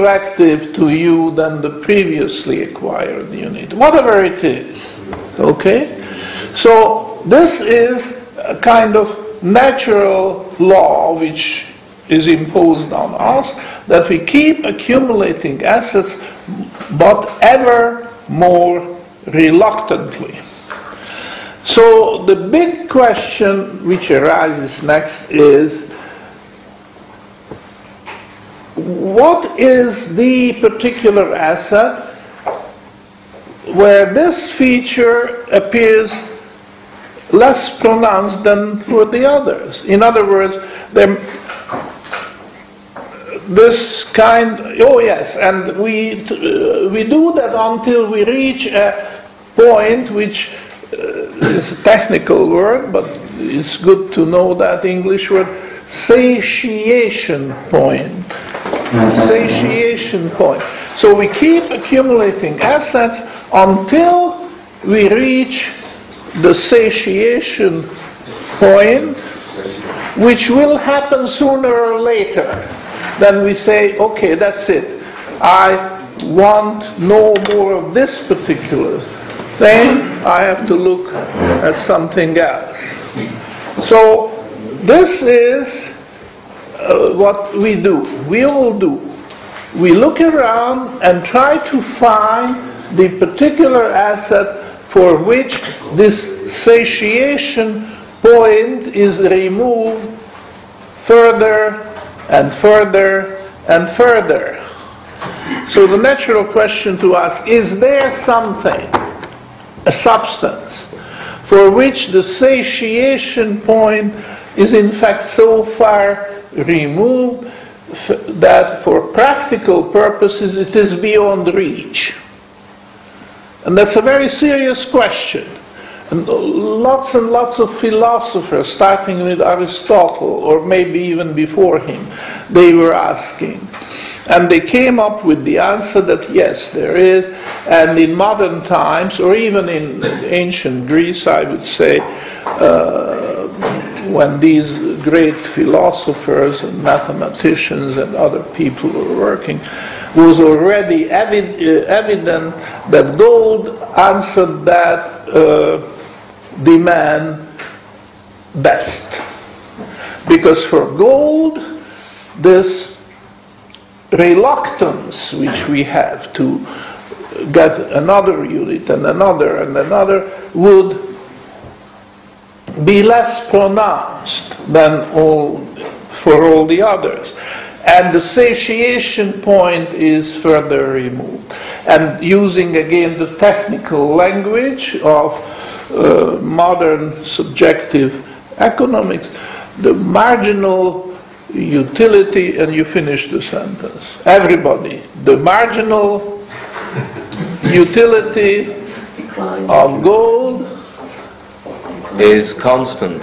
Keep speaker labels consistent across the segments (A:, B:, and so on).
A: attractive to you than the previously acquired unit, whatever it is. Okay? So this is a kind of natural law which is imposed on us that we keep accumulating assets but ever more reluctantly. So the big question which arises next is what is the particular asset where this feature appears less pronounced than for the others? In other words, this kind, oh yes, and we, uh, we do that until we reach a point which uh, is a technical word, but it's good to know that English word, satiation point. Satiation point. So we keep accumulating assets until we reach the satiation point, which will happen sooner or later. Then we say, okay, that's it. I want no more of this particular thing. I have to look at something else. So this is uh, what we do. We all do. We look around and try to find the particular asset for which this satiation point is removed further and further and further. So the natural question to ask is there something, a substance, for which the satiation point is in fact so far removed that for practical purposes it is beyond reach? And that's a very serious question. And lots and lots of philosophers, starting with Aristotle, or maybe even before him, they were asking. And they came up with the answer that yes, there is. And in modern times, or even in ancient Greece, I would say, uh, when these great philosophers and mathematicians and other people were working, was already uh, evident that gold answered that uh, demand best. Because for gold, this reluctance which we have to get another unit and another and another would be less pronounced than all for all the others and the satiation point is further removed. And using again the technical language of uh, modern subjective economics, the marginal utility, and you finish the sentence. Everybody, the marginal utility of gold
B: is constant.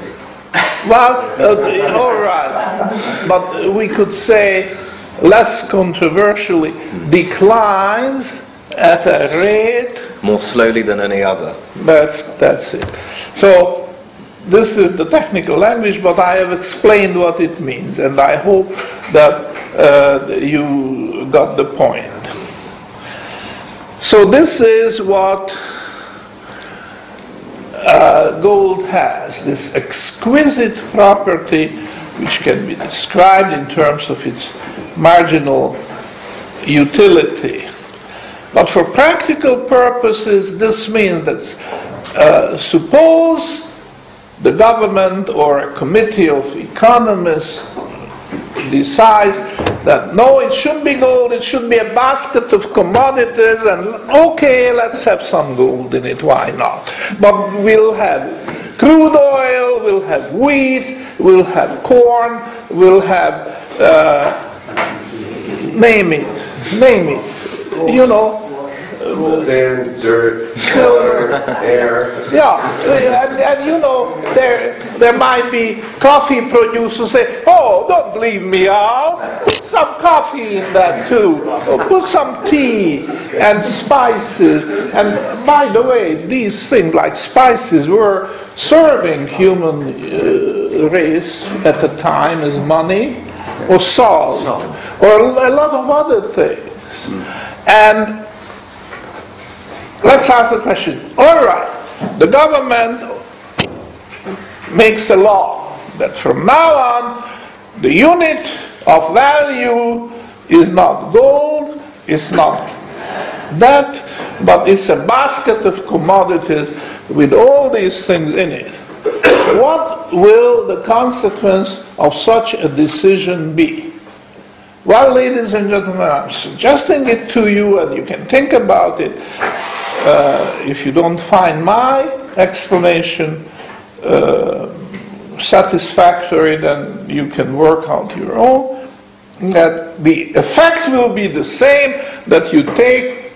A: Well, uh, all right. But we could say, less controversially, declines at a rate.
B: More slowly than any other.
A: That's, that's it. So, this is the technical language, but I have explained what it means, and I hope that uh, you got the point. So, this is what uh, gold has this exquisite property which can be described in terms of its marginal utility. But for practical purposes, this means that uh, suppose the government or a committee of economists decides that no, it should be gold, it should be a basket of commodities, and okay, let's have some gold in it, why not? But we'll have crude oil, we'll have wheat, we'll have corn, we'll have, uh, name it, name it, you know,
C: Sand, dirt, water, air.
A: Yeah, and, and, you know, there, there might be coffee producers say, oh, don't leave me out. Put some coffee in that too. put some tea and spices. And by the way, these things like spices were serving human uh, race at the time as money or salt, or a lot of other things. And let's ask the question, all right, the government makes a law that from now on, the unit of value is not gold, it's not that, but it's a basket of commodities with all these things in it. What will the consequence of such a decision be? Well, ladies and gentlemen, I'm suggesting it to you, and you can think about it. Uh, if you don't find my explanation uh, satisfactory, then you can work out your own. That the effect will be the same that you take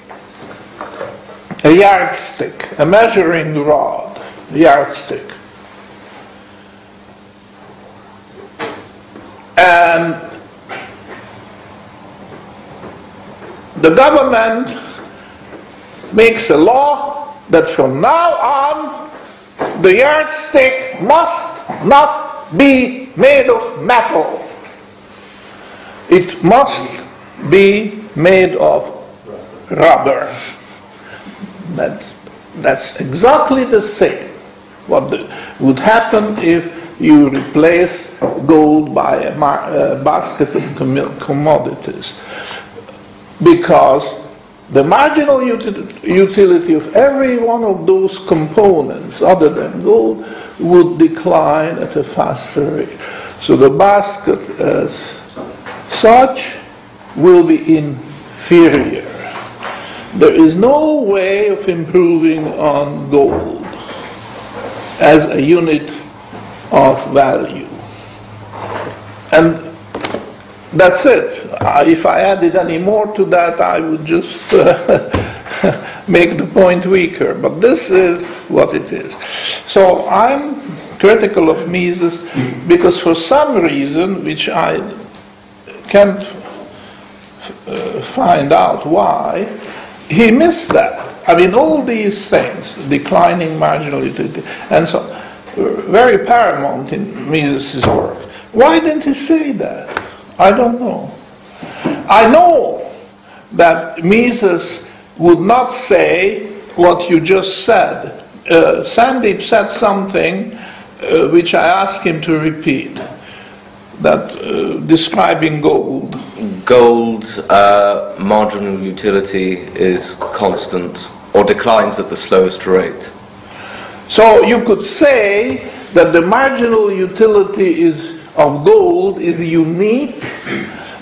A: a yardstick, a measuring rod, yardstick. And the government makes a law that from now on the yardstick must not be made of metal. It must be made of rubber. That's, that's exactly the same what the, would happen if you replace gold by a, mar, a basket of commodities. Because the marginal utility of every one of those components, other than gold, would decline at a faster rate. So the basket as such will be inferior. There is no way of improving on gold as a unit of value. And that's it. Uh, if I added any more to that, I would just uh, make the point weaker. But this is what it is. So I'm critical of Mises because for some reason, which I can't uh, find out why, he missed that. I mean, all these things, declining marginal utility, and so very paramount in Mises' work. Why didn't he say that? I don't know. I know that Mises would not say what you just said. Uh, Sandeep said something uh, which I asked him to repeat that uh, describing gold.
B: Gold's uh, marginal utility is constant or declines at the slowest rate.
A: So you could say that the marginal utility is of gold is unique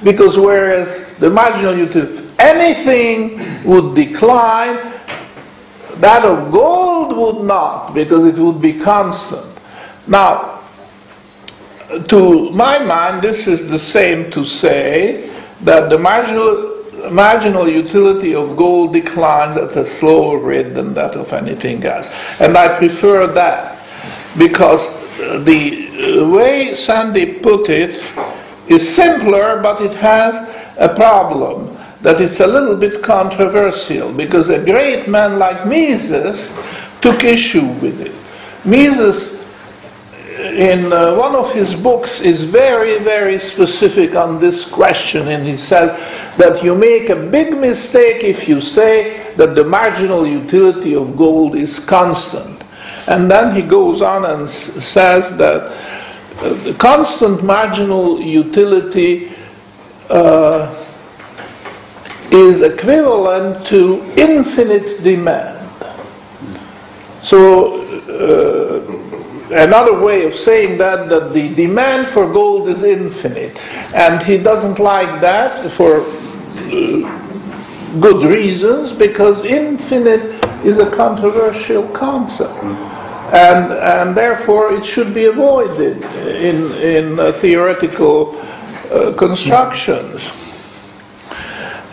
A: because whereas the marginal utility of anything would decline that of gold would not because it would be constant. Now to my mind, this is the same to say that the marginal, marginal utility of gold declines at a slower rate than that of anything else. And I prefer that because the way Sandy put it is simpler, but it has a problem that it's a little bit controversial because a great man like Mises took issue with it. Mises in uh, one of his books is very, very specific on this question, and he says that you make a big mistake if you say that the marginal utility of gold is constant. And then he goes on and s- says that the constant marginal utility uh, is equivalent to infinite demand. So, uh, another way of saying that that the demand for gold is infinite and he doesn't like that for uh, good reasons because infinite is a controversial concept and and therefore it should be avoided in in uh, theoretical uh, constructions.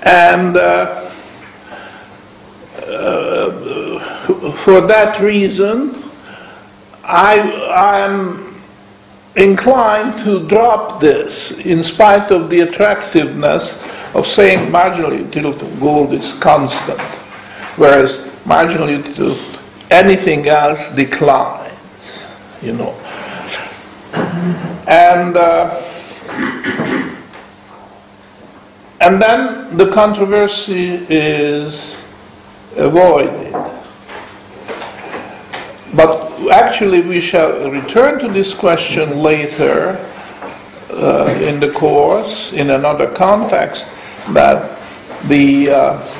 A: And uh, uh, for that reason I am inclined to drop this in spite of the attractiveness of saying marginal utility of gold is constant, whereas marginal utility of anything else declines, you know. And uh, and then the controversy is avoided. But actually, we shall return to this question later uh, in the course, in another context, that the uh,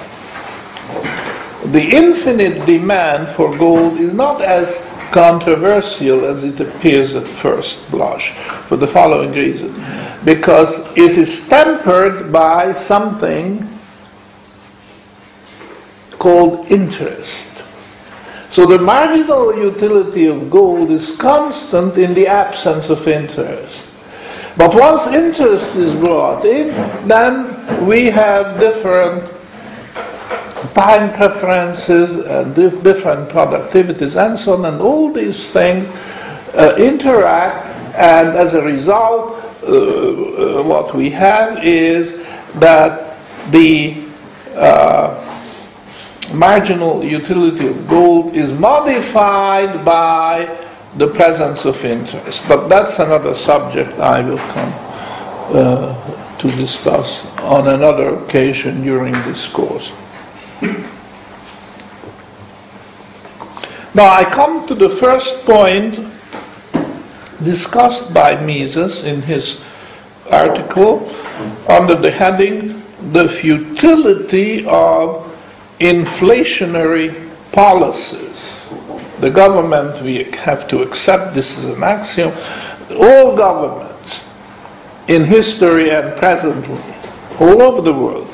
A: the infinite demand for gold is not as controversial as it appears at first blush, for the following reason. Because it is tempered by something called interest. So the marginal utility of gold is constant in the absence of interest. But once interest is brought in, then we have different time preferences and different productivities and so on, and all these things uh, interact, and as a result, uh, uh, what we have is that the uh, marginal utility of gold is modified by the presence of interest. But that's another subject I will come uh, to discuss on another occasion during this course. Now I come to the first point discussed by Mises in his article under the heading The Futility of Inflationary Policies. The government, we have to accept this as an axiom, all governments in history and presently, all over the world,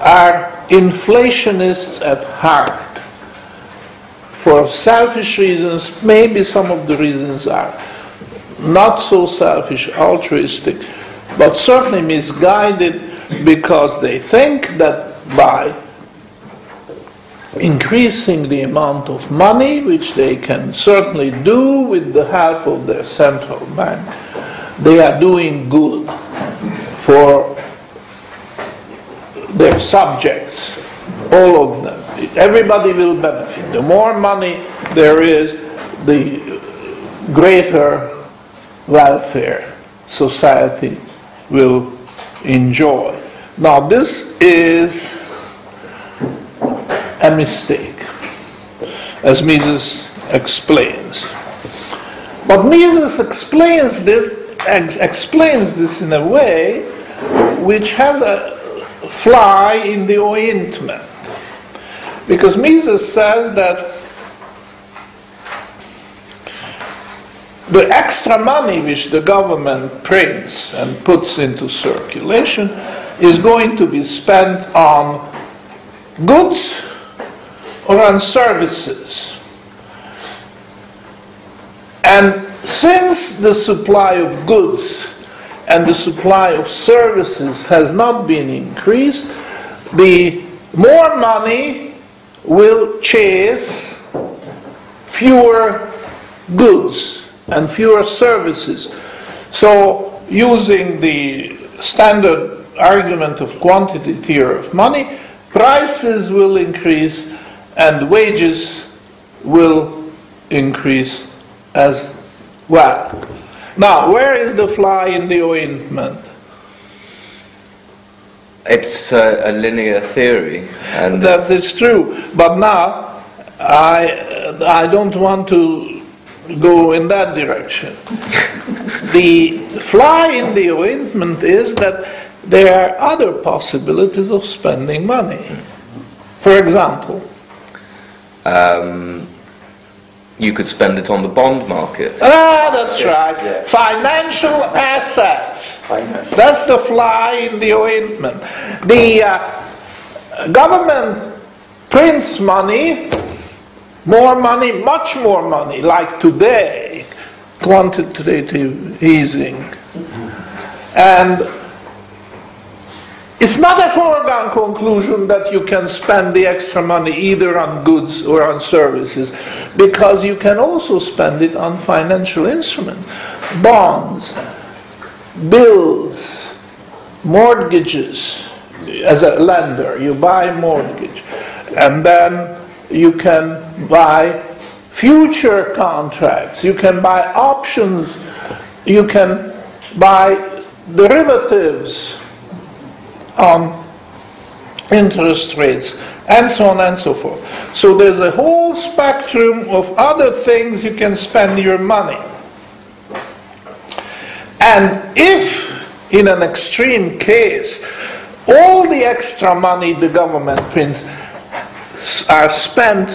A: are inflationists at heart. For selfish reasons, maybe some of the reasons are not so selfish, altruistic, but certainly misguided because they think that by increasing the amount of money, which they can certainly do with the help of their central bank, they are doing good for their subjects, all of them. Everybody will benefit. The more money there is, the greater welfare society will enjoy. Now, this is a mistake, as Mises explains. But Mises explains this, ex- explains this in a way which has a fly in the ointment. Because Mises says that the extra money which the government prints and puts into circulation is going to be spent on goods or on services. And since the supply of goods and the supply of services has not been increased, the more money will chase fewer goods and fewer services. So, using the standard argument of quantity theory of money, prices will increase and wages will increase as well. Now, where is the fly in the ointment?
B: It's a, a linear theory, and
A: that is true. But now, I I don't want to go in that direction. the fly in the ointment is that there are other possibilities of spending money. For example,
B: um, you could spend it on the bond market.
A: Ah, that's yeah, right. Yeah. Financial assets. Financial. That's the fly in the ointment. The uh, government prints money, more money, much more money, like today, quantitative easing. And it's not a foregone conclusion that you can spend the extra money either on goods or on services, because you can also spend it on financial instruments, bonds, bills, mortgages. As a lender, you buy mortgage, and then you can buy future contracts, you can buy options, you can buy derivatives on interest rates, and so on and so forth. So there's a whole spectrum of other things you can spend your money. And if, in an extreme case, all the extra money the government prints are spent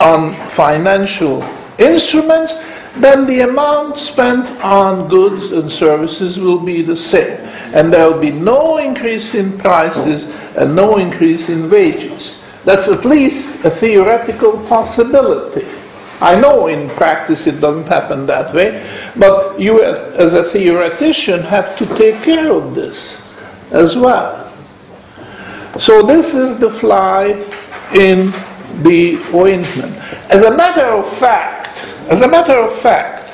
A: on financial instruments, then the amount spent on goods and services will be the same. And there will be no increase in prices and no increase in wages. That's at least a theoretical possibility. I know in practice it doesn't happen that way, but you, as a theoretician, have to take care of this as well. So, this is the fly in the ointment. As a matter of fact, as a matter of fact,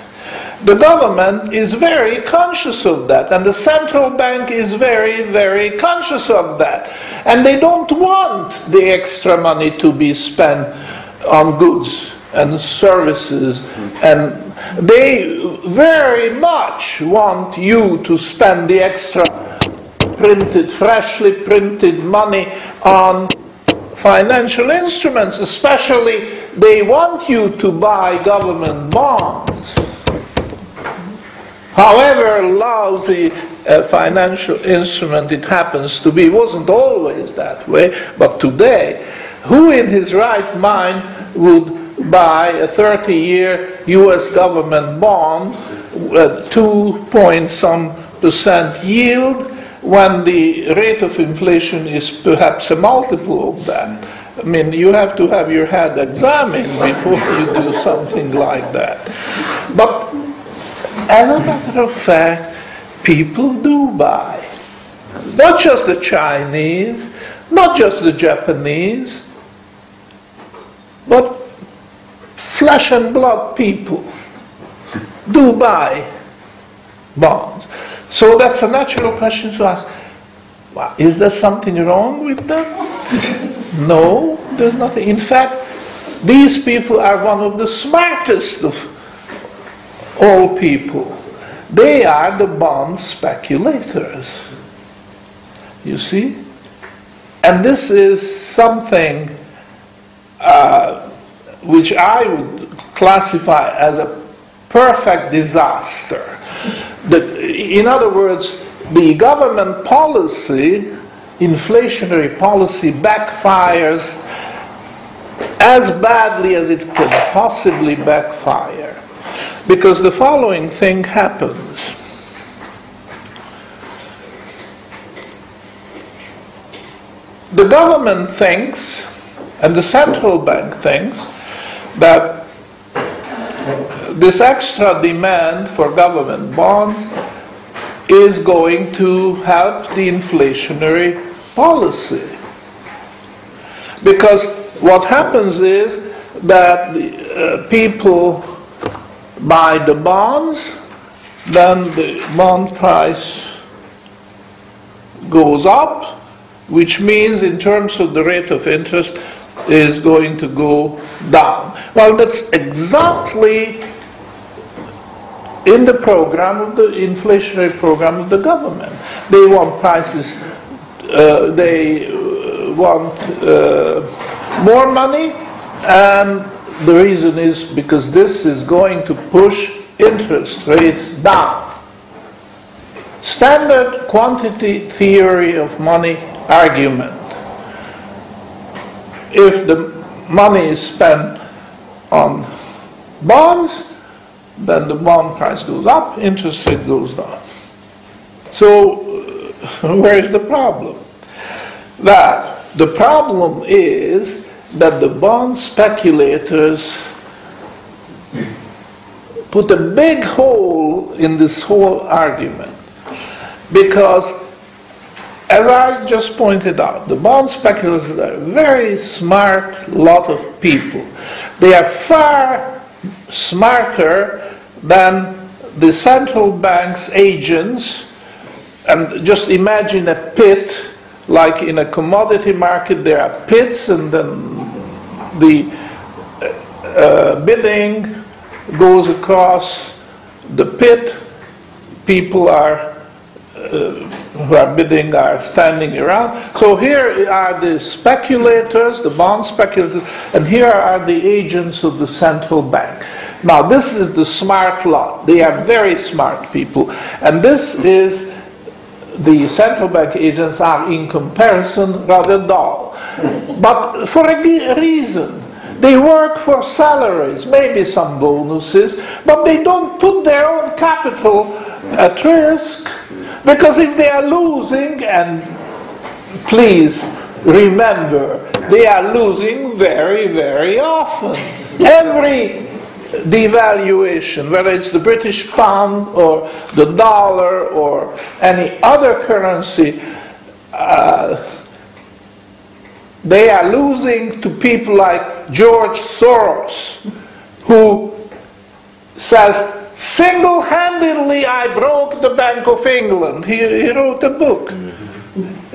A: the government is very conscious of that, and the central bank is very, very conscious of that. And they don't want the extra money to be spent on goods and services, and they very much want you to spend the extra printed, freshly printed money on financial instruments, especially they want you to buy government bonds. However lousy a financial instrument it happens to be, it wasn't always that way, but today, who in his right mind would buy a 30 year US government bond at 2 point some percent yield when the rate of inflation is perhaps a multiple of that? I mean, you have to have your head examined before you do something like that. But as a matter of fact, people do buy. Not just the Chinese, not just the Japanese, but flesh and blood people do buy bonds. So that's a natural question to ask. Is there something wrong with them? no, there's nothing. In fact, these people are one of the smartest of all people. They are the bond speculators. You see? And this is something uh, which I would classify as a perfect disaster. The, in other words, the government policy, inflationary policy, backfires as badly as it could possibly backfire. Because the following thing happens. The government thinks, and the central bank thinks, that this extra demand for government bonds is going to help the inflationary policy. Because what happens is that the, uh, people buy the bonds, then the bond price goes up, which means in terms of the rate of interest is going to go down. Well, that's exactly in the program of the inflationary program of the government. They want prices, uh, they uh, want uh, more money, and the reason is because this is going to push interest rates down. Standard quantity theory of money argument. If the money is spent on bonds, then the bond price goes up, interest rate goes down. So, where is the problem? That the problem is that the bond speculators put a big hole in this whole argument because as I just pointed out, the bond speculators are a very smart lot of people. They are far smarter than the central bank's agents. And just imagine a pit, like in a commodity market, there are pits, and then the uh, bidding goes across the pit. People are who are bidding are standing around. So here are the speculators, the bond speculators, and here are the agents of the central bank. Now, this is the smart lot. They are very smart people. And this is the central bank agents are, in comparison, rather dull. But for a reason. They work for salaries, maybe some bonuses, but they don't put their own capital at risk because if they are losing, and please remember, they are losing very, very often. Every devaluation, whether it's the British pound or the dollar or any other currency, uh, they are losing to people like George Soros, who says, single handedly I broke the Bank of England. He, he wrote a book.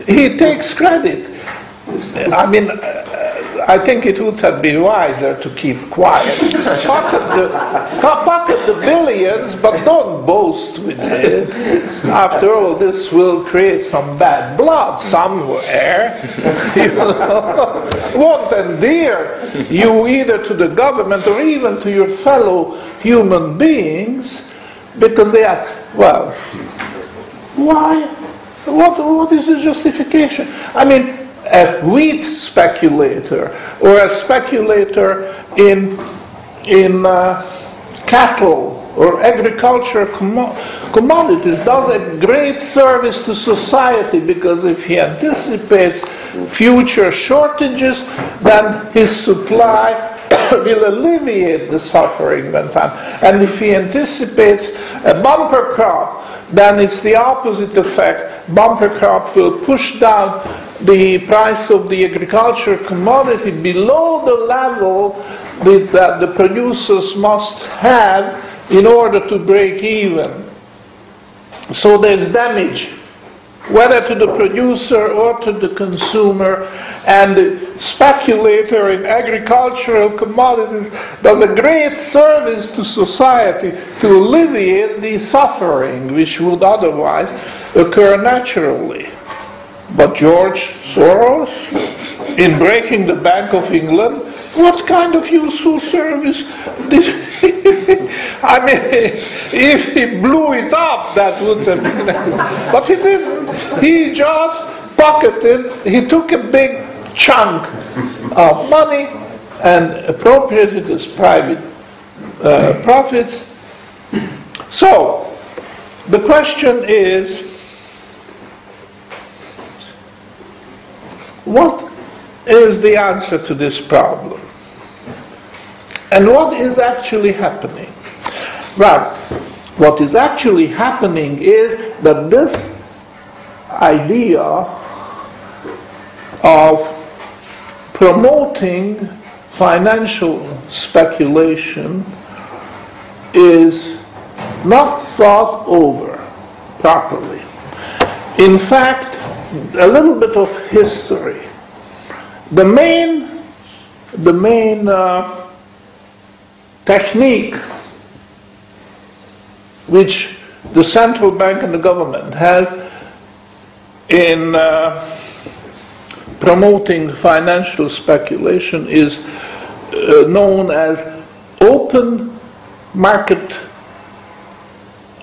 A: He takes credit. I mean, I think it would have been wiser to keep quiet. pocket, the, pocket the billions, but don't boast with it. After all, this will create some bad blood somewhere. you know, won't endear you either to the government or even to your fellow human beings because they are, well, why? What, what is the justification? I mean, a wheat speculator or a speculator in, in uh, cattle or agricultural commodities does a great service to society because if he anticipates future shortages, then his supply will alleviate the suffering when time. And if he anticipates a bumper crop, then it's the opposite effect. Bumper crop will push down the price of the agricultural commodity below the level that the producers must have in order to break even. So there's damage, whether to the producer or to the consumer, and the speculator in agricultural commodities does a great service to society to alleviate the suffering which would otherwise occur naturally. But George Soros, in breaking the Bank of England, what kind of useful service did he? I mean, if he blew it up, that would have been. But he didn't. He just pocketed, he took a big chunk of money and appropriated as private uh, profits. So, the question is What is the answer to this problem? And what is actually happening? Well, what is actually happening is that this idea of promoting financial speculation is not thought over properly. In fact, a little bit of history. The main, the main uh, technique which the central bank and the government has in uh, promoting financial speculation is uh, known as open market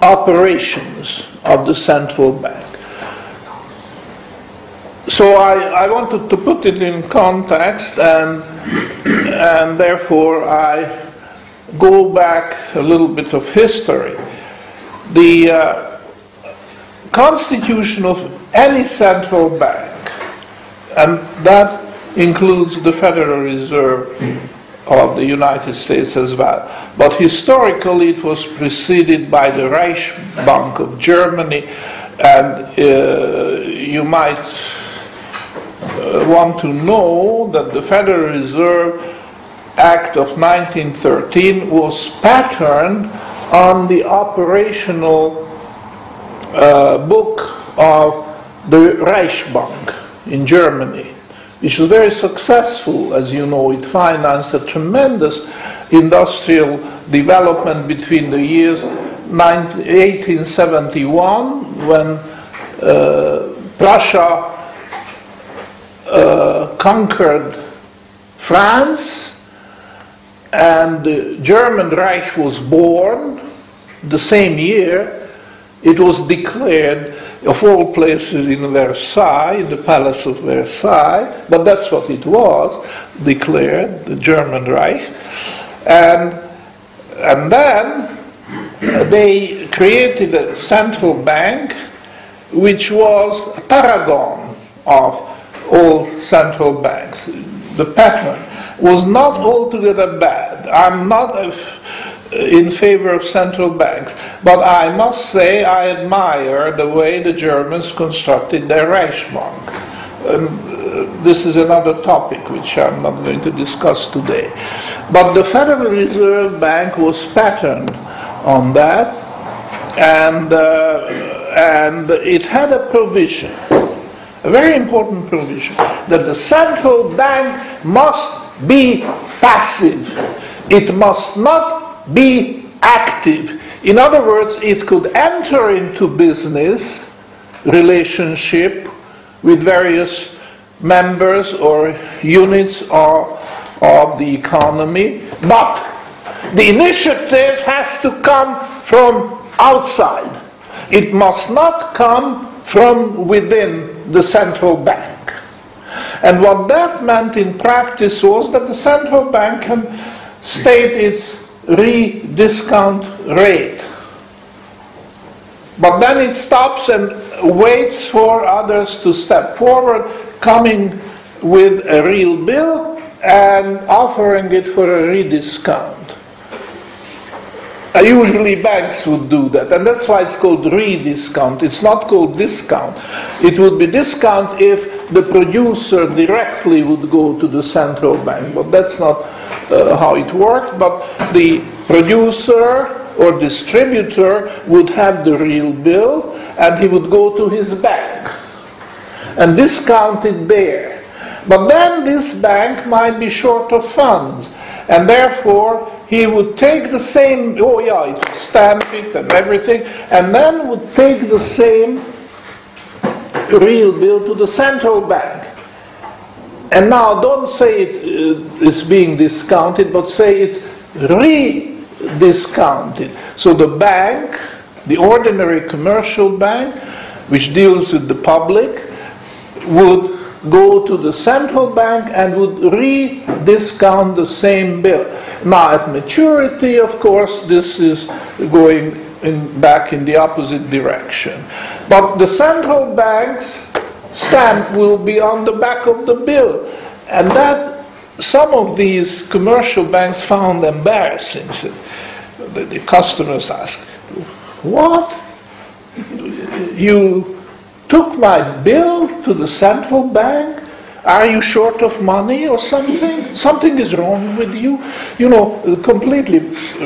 A: operations of the central bank so I, I wanted to put it in context and, and therefore I go back a little bit of history. The uh, constitution of any central bank, and that includes the Federal Reserve of the United States as well. But historically, it was preceded by the Reichsbank of Germany, and uh, you might uh, want to know that the Federal Reserve Act of 1913 was patterned on the operational uh, book of the Reichsbank in Germany, which was very successful. As you know, it financed a tremendous industrial development between the years 1871, when uh, Prussia uh, conquered France and the German Reich was born the same year, it was declared, of all places, in Versailles, in the Palace of Versailles, but that's what it was, declared, the German Reich. And, and then they created a central bank which was a paragon of all central banks. The pattern was not altogether bad. I'm not in favor of central banks, but I must say I admire the way the Germans constructed their Reichsbank. uh, this is another topic which I'm not going to discuss today. But the Federal Reserve Bank was patterned on that, and, uh, and it had a provision, a very important provision, that the central bank must be passive. It must not be active. In other words, it could enter into business relationship with various members or units of, of the economy, but the initiative has to come from outside. It must not come from within the central bank. And what that meant in practice was that the central bank can state its re-discount rate. But then it stops and waits for others to step forward, coming with a real bill and offering it for a rediscount. Uh, usually banks would do that, and that's why it's called rediscount. It's not called discount. It would be discount if the producer directly would go to the central bank, but that's not uh, how it worked. But the producer or distributor would have the real bill, and he would go to his bank and discount it there. But then this bank might be short of funds, and therefore he would take the same, oh yeah, stamp it and everything, and then would take the same real bill to the central bank. And now don't say it uh, is being discounted, but say it's re-discounted. So the bank, the ordinary commercial bank, which deals with the public, would go to the central bank and would re-discount the same bill. Now, at maturity, of course, this is going in, back in the opposite direction. But the central bank's stamp will be on the back of the bill. And that some of these commercial banks found embarrassing. The, the customers asked, What? You took my bill to the central bank? Are you short of money or something? Something is wrong with you? You know, completely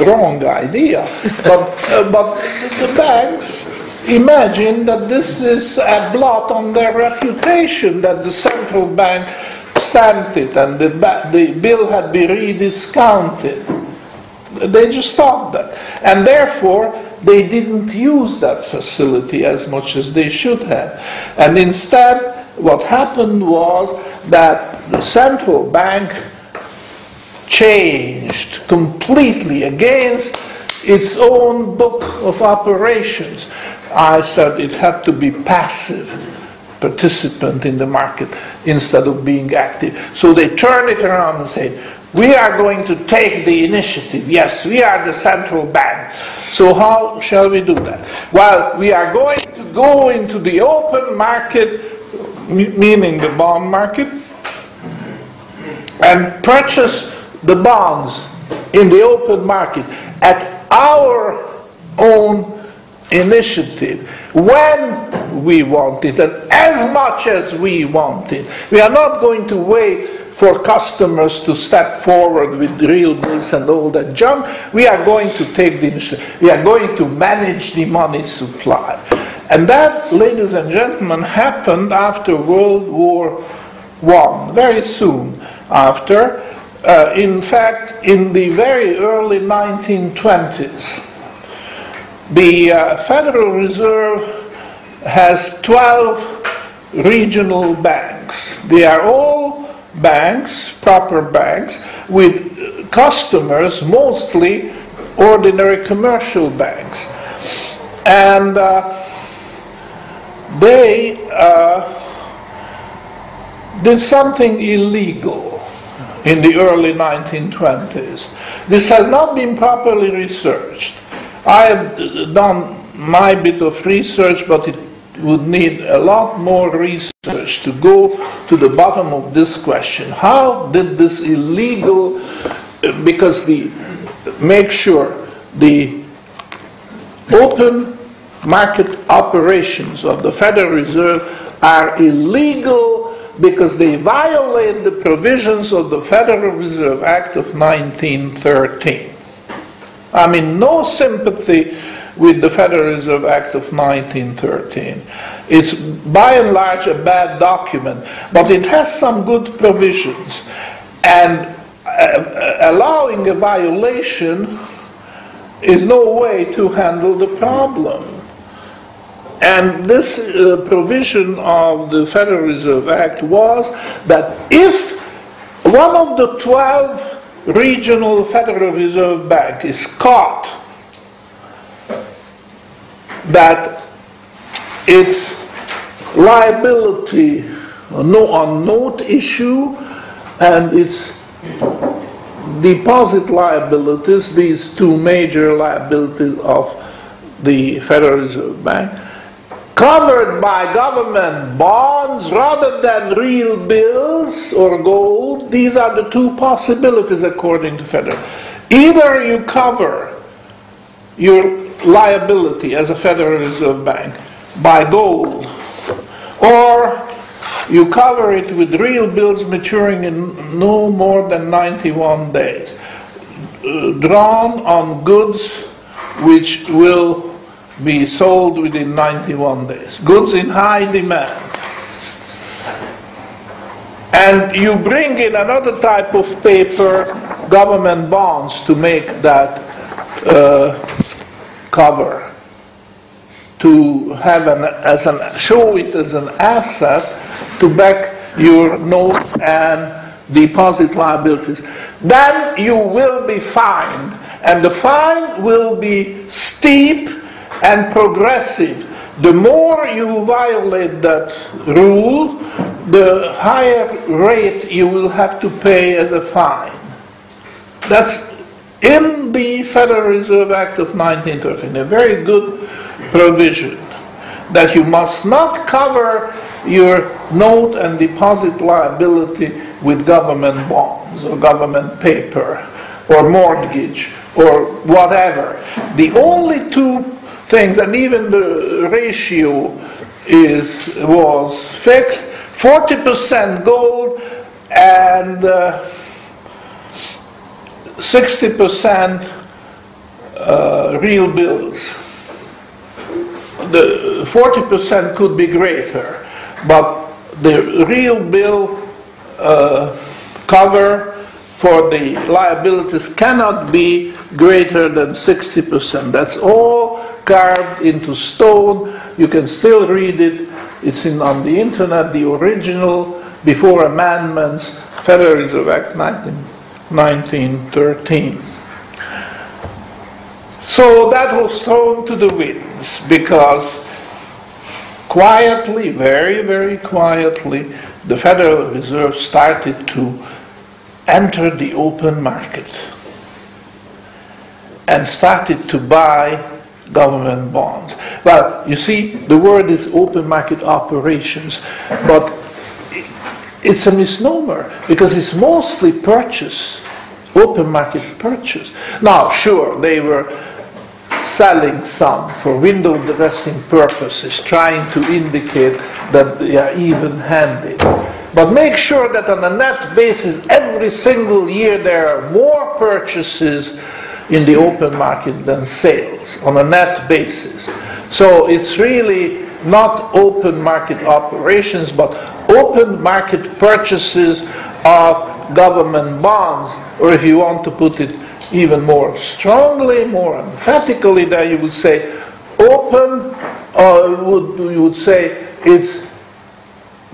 A: wrong idea. But, uh, but the banks imagine that this is a blot on their reputation, that the central bank stamped it and the, the bill had been rediscounted. They just thought that. And therefore, they didn't use that facility as much as they should have. And instead, what happened was that the central bank changed completely against its own book of operations. I said it had to be passive participant in the market instead of being active. So they turned it around and said, we are going to take the initiative. Yes, we are the central bank. So how shall we do that? Well, we are going to go into the open market, meaning the bond market, and purchase the bonds in the open market at our own initiative when we want it and as much as we want it. We are not going to wait for customers to step forward with real bills and all that junk. We are going to take the initiative. We are going to manage the money supply. And that, ladies and gentlemen, happened after World War I, very soon after. Uh, in fact, in the very early 1920s, the uh, Federal Reserve has 12 regional banks. They are all banks, proper banks, with customers, mostly ordinary commercial banks. And uh, they uh, did something illegal in the early 1920s. This has not been properly researched. I have done my bit of research, but it would need a lot more research to go to the bottom of this question. How did this illegal, because the, make sure the open market operations of the Federal Reserve are illegal because they violate the provisions of the Federal Reserve Act of 1913. I mean, no sympathy with the Federal Reserve Act of 1913. It's by and large a bad document, but it has some good provisions. And uh, allowing a violation is no way to handle the problem. And this uh, provision of the Federal Reserve Act was that if one of the 12 regional Federal Reserve Bank is caught that its liability no, on note issue and its deposit liabilities, these two major liabilities of the Federal Reserve Bank, covered by government bonds rather than real bills or gold. These are the two possibilities according to Federal. Either you cover your liability as a Federal Reserve Bank by gold, or you cover it with real bills maturing in no more than 91 days, drawn on goods which will be sold within 91 days. Goods in high demand. And you bring in another type of paper, government bonds, to make that uh, cover. To have an, as an, show it as an asset to back your notes and deposit liabilities. Then you will be fined, and the fine will be steep and progressive. The more you violate that rule, the higher rate you will have to pay as a fine. That's in the Federal Reserve Act of 1913, a very good provision that you must not cover your note and deposit liability with government bonds or government paper or mortgage or whatever. The only two things, and even the ratio is was fixed: forty percent gold and uh, sixty uh, percent real bills. The forty percent could be greater, but the real bill uh, cover for the liabilities cannot be greater than 60%. That's all carved into stone. You can still read it. It's in, on the internet, the original, before amendments, Federal Reserve Act 19, 1913. So that was thrown to the winds because quietly, very, very quietly, the Federal Reserve started to enter the open market and started to buy government bonds. Well, you see, the word is open market operations, but it's a misnomer because it's mostly purchase, open market purchase. Now, sure, they were selling some for window dressing purposes, trying to indicate that they are even handed. But make sure that on a net basis, every single year there are more purchases in the open market than sales on a net basis. So it's really not open market operations, but open market purchases of government bonds, or if you want to put it even more strongly, more emphatically, there you would say open or would, you would say it's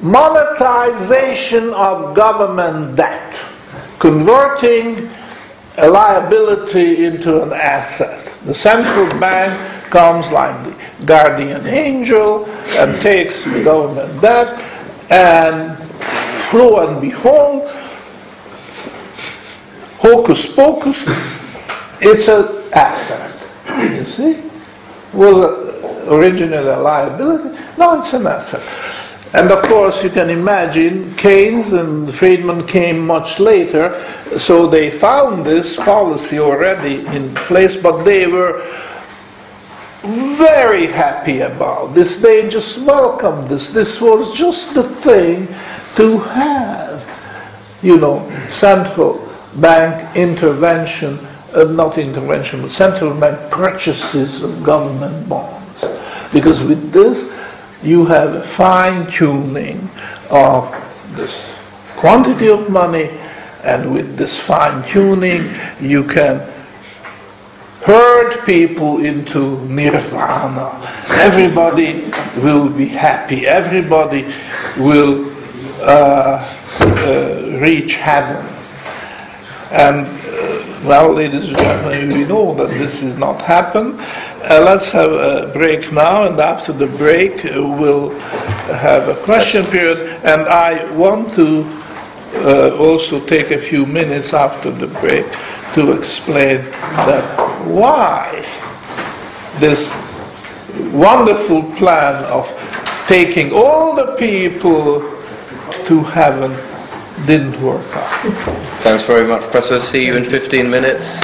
A: monetization of government debt, converting a liability into an asset. The central bank comes like the guardian angel and takes the government debt, and lo and behold, hocus pocus, it's an asset. You see? Was originally a liability? No, it's an asset. And of course, you can imagine Keynes and Friedman came much later, so they found this policy already in place, but they were very happy about this. They just welcomed this. This was just the thing to have, you know, central bank intervention, uh, not intervention, but central bank purchases of government bonds. Because with this, you have a fine tuning of this quantity of money, and with this fine tuning, you can herd people into nirvana. Everybody will be happy, everybody will uh, uh, reach heaven. And uh, well, ladies and gentlemen, we know that this has not happened. Uh, let's have a break now, and after the break, uh, we'll have a question period. And I want to uh, also take a few minutes after the break to explain that why this wonderful plan of taking all the people to heaven didn't work out.
B: Thanks very much, Professor. See you in 15 minutes.